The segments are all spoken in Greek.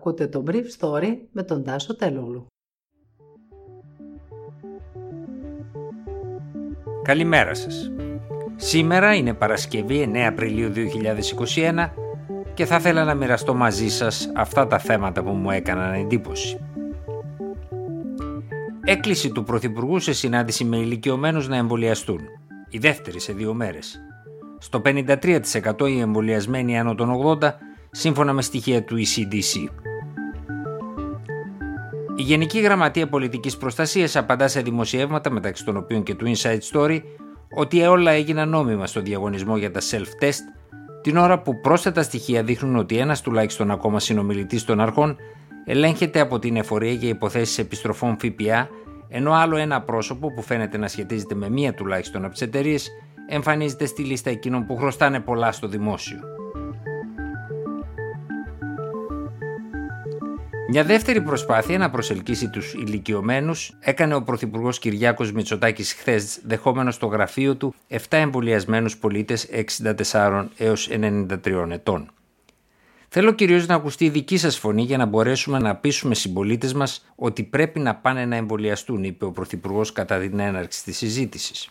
Ακούτε το Brief Story με τον Τάσο Τελούλου. Καλημέρα σας. Σήμερα είναι Παρασκευή 9 Απριλίου 2021 και θα ήθελα να μοιραστώ μαζί σας αυτά τα θέματα που μου έκαναν εντύπωση. Έκκληση του Πρωθυπουργού σε συνάντηση με ηλικιωμένους να εμβολιαστούν. Η δεύτερη σε δύο μέρες. Στο 53% οι εμβολιασμένοι άνω των 80 σύμφωνα με στοιχεία του ECDC. Η Γενική Γραμματεία Πολιτικής Προστασίας απαντά σε δημοσιεύματα μεταξύ των οποίων και του Inside Story ότι όλα έγιναν νόμιμα στο διαγωνισμό για τα self-test την ώρα που πρόσθετα στοιχεία δείχνουν ότι ένας τουλάχιστον ακόμα συνομιλητής των αρχών ελέγχεται από την εφορία για υποθέσεις επιστροφών ΦΠΑ ενώ άλλο ένα πρόσωπο που φαίνεται να σχετίζεται με μία τουλάχιστον από τις εταιρείες εμφανίζεται στη λίστα εκείνων που χρωστάνε πολλά στο δημόσιο. Μια δεύτερη προσπάθεια να προσελκύσει τους ηλικιωμένους έκανε ο Πρωθυπουργός Κυριάκος Μητσοτάκης χθες δεχόμενος στο γραφείο του 7 εμβολιασμένους πολίτες 64 έως 93 ετών. Θέλω κυρίως να ακουστεί η δική σας φωνή για να μπορέσουμε να πείσουμε συμπολίτες μας ότι πρέπει να πάνε να εμβολιαστούν, είπε ο Πρωθυπουργός κατά την έναρξη της συζήτησης.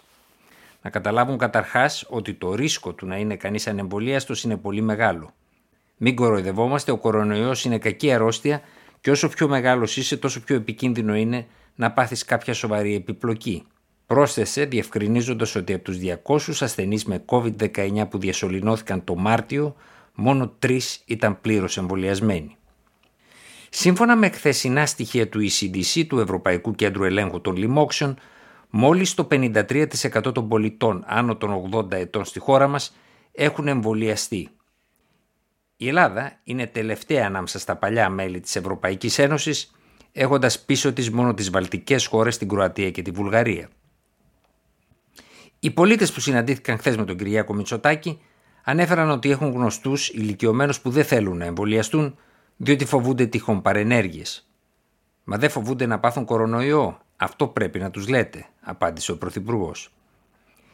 Να καταλάβουν καταρχάς ότι το ρίσκο του να είναι κανείς ανεμβολίαστος είναι πολύ μεγάλο. Μην κοροϊδευόμαστε, ο κορονοϊός είναι κακή αρρώστια και όσο πιο μεγάλος είσαι, τόσο πιο επικίνδυνο είναι να πάθεις κάποια σοβαρή επιπλοκή. Πρόσθεσε διευκρινίζοντας ότι από τους 200 ασθενείς με COVID-19 που διασωληνώθηκαν το Μάρτιο, μόνο τρεις ήταν πλήρως εμβολιασμένοι. Σύμφωνα με χθεσινά στοιχεία του ECDC, του Ευρωπαϊκού Κέντρου Ελέγχου των Λοιμόξεων, μόλις το 53% των πολιτών άνω των 80 ετών στη χώρα μας έχουν εμβολιαστεί η Ελλάδα είναι τελευταία ανάμεσα στα παλιά μέλη της Ευρωπαϊκής Ένωσης, έχοντας πίσω της μόνο τις βαλτικές χώρες, την Κροατία και τη Βουλγαρία. Οι πολίτες που συναντήθηκαν χθες με τον Κυριάκο Μητσοτάκη ανέφεραν ότι έχουν γνωστούς ηλικιωμένους που δεν θέλουν να εμβολιαστούν διότι φοβούνται τυχόν παρενέργειες. Μα δεν φοβούνται να πάθουν κορονοϊό. Αυτό πρέπει να τους λέτε, απάντησε ο Πρωθυπουργός.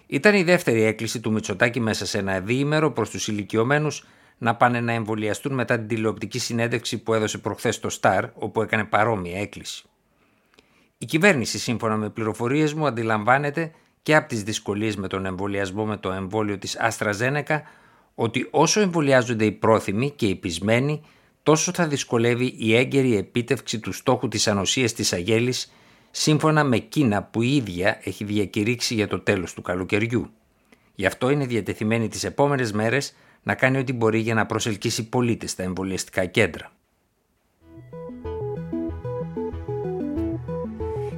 Ήταν η δεύτερη έκκληση του Μητσοτάκη μέσα σε ένα διήμερο προς τους ηλικιωμένους να πάνε να εμβολιαστούν μετά την τηλεοπτική συνέντευξη που έδωσε προχθές στο Σταρ, όπου έκανε παρόμοια έκκληση. Η κυβέρνηση, σύμφωνα με πληροφορίες μου, αντιλαμβάνεται και από τις δυσκολίες με τον εμβολιασμό με το εμβόλιο της Αστραζένεκα ότι όσο εμβολιάζονται οι πρόθυμοι και οι πεισμένοι, τόσο θα δυσκολεύει η έγκαιρη επίτευξη του στόχου της ανοσίας της αγέλης σύμφωνα με εκείνα που η ίδια έχει διακηρύξει για το τέλος του καλοκαιριού. Γι' αυτό είναι διατεθειμένη τις επόμενες μέρες να κάνει ό,τι μπορεί για να προσελκύσει πολίτες στα εμβολιαστικά κέντρα.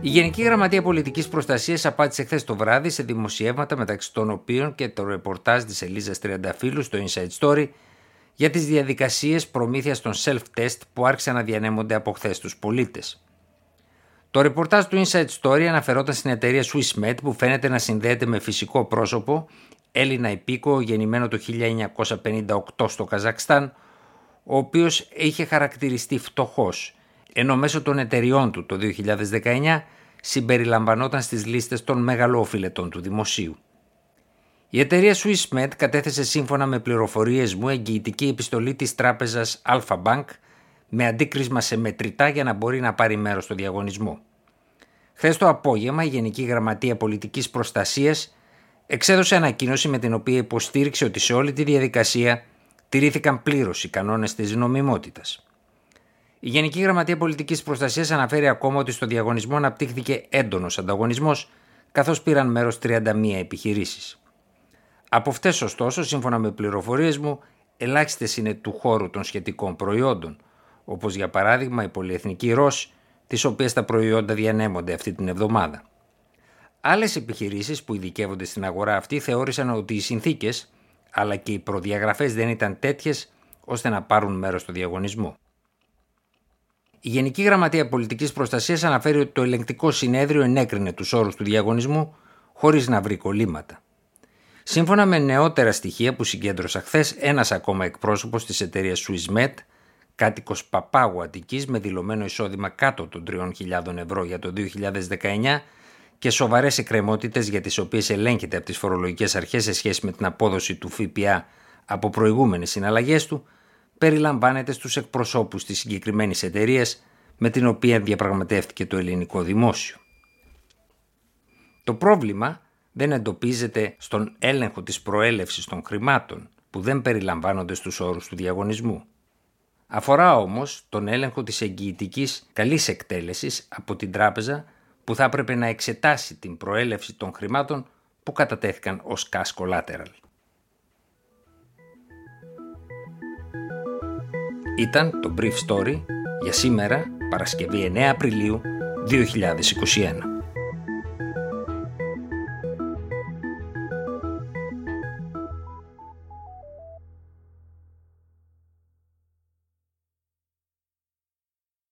Η Γενική Γραμματεία Πολιτικής Προστασίας απάντησε χθες το βράδυ σε δημοσιεύματα μεταξύ των οποίων και το ρεπορτάζ της Ελίζας Τριανταφύλου στο Inside Story για τις διαδικασίες προμήθειας των self-test που άρχισαν να διανέμονται από χθες τους πολίτες. Το ρεπορτάζ του Inside Story αναφερόταν στην εταιρεία SwissMed που φαίνεται να συνδέεται με φυσικό πρόσωπο Έλληνα υπήκο γεννημένο το 1958 στο Καζακστάν, ο οποίος είχε χαρακτηριστεί φτωχός, ενώ μέσω των εταιριών του το 2019 συμπεριλαμβανόταν στις λίστες των μεγαλόφιλετών του δημοσίου. Η εταιρεία SwissMed κατέθεσε σύμφωνα με πληροφορίες μου εγγυητική επιστολή της τράπεζας Alpha Bank με αντίκρισμα σε μετρητά για να μπορεί να πάρει μέρος στο διαγωνισμό. Χθες το απόγευμα η Γενική Γραμματεία Πολιτικής Προστασίας εξέδωσε ανακοίνωση με την οποία υποστήριξε ότι σε όλη τη διαδικασία τηρήθηκαν πλήρως οι κανόνες της νομιμότητας. Η Γενική Γραμματεία Πολιτικής Προστασίας αναφέρει ακόμα ότι στο διαγωνισμό αναπτύχθηκε έντονος ανταγωνισμός, καθώς πήραν μέρος 31 επιχειρήσεις. Από αυτές, ωστόσο, σύμφωνα με πληροφορίες μου, ελάχιστες είναι του χώρου των σχετικών προϊόντων, όπως για παράδειγμα η πολυεθνική ΡΟΣ, τι οποίε τα προϊόντα διανέμονται αυτή την εβδομάδα. Άλλες επιχειρήσεις που ειδικεύονται στην αγορά αυτή θεώρησαν ότι οι συνθήκες αλλά και οι προδιαγραφές δεν ήταν τέτοιες ώστε να πάρουν μέρος στο διαγωνισμό. Η Γενική Γραμματεία Πολιτικής Προστασίας αναφέρει ότι το ελεγκτικό συνέδριο ενέκρινε τους όρους του διαγωνισμού χωρίς να βρει κολλήματα. Σύμφωνα με νεότερα στοιχεία που συγκέντρωσα χθες, ένας ακόμα εκπρόσωπος της εταιρείας SwissMed, κάτοικος Παπάγου Αττικής με δηλωμένο εισόδημα κάτω των 3.000 ευρώ για το 2019, και σοβαρές εκκρεμότητες για τις οποίες ελέγχεται από τις φορολογικές αρχές σε σχέση με την απόδοση του ΦΠΑ από προηγούμενες συναλλαγές του, περιλαμβάνεται στους εκπροσώπους της συγκεκριμένης εταιρείας με την οποία διαπραγματεύτηκε το ελληνικό δημόσιο. Το πρόβλημα δεν εντοπίζεται στον έλεγχο της προέλευσης των χρημάτων που δεν περιλαμβάνονται στους όρους του διαγωνισμού. Αφορά όμως τον έλεγχο της εγγυητικής καλής εκτέλεσης από την τράπεζα που θα έπρεπε να εξετάσει την προέλευση των χρημάτων που κατατέθηκαν ως cash collateral. Ήταν το Brief Story για σήμερα, Παρασκευή 9 Απριλίου 2021.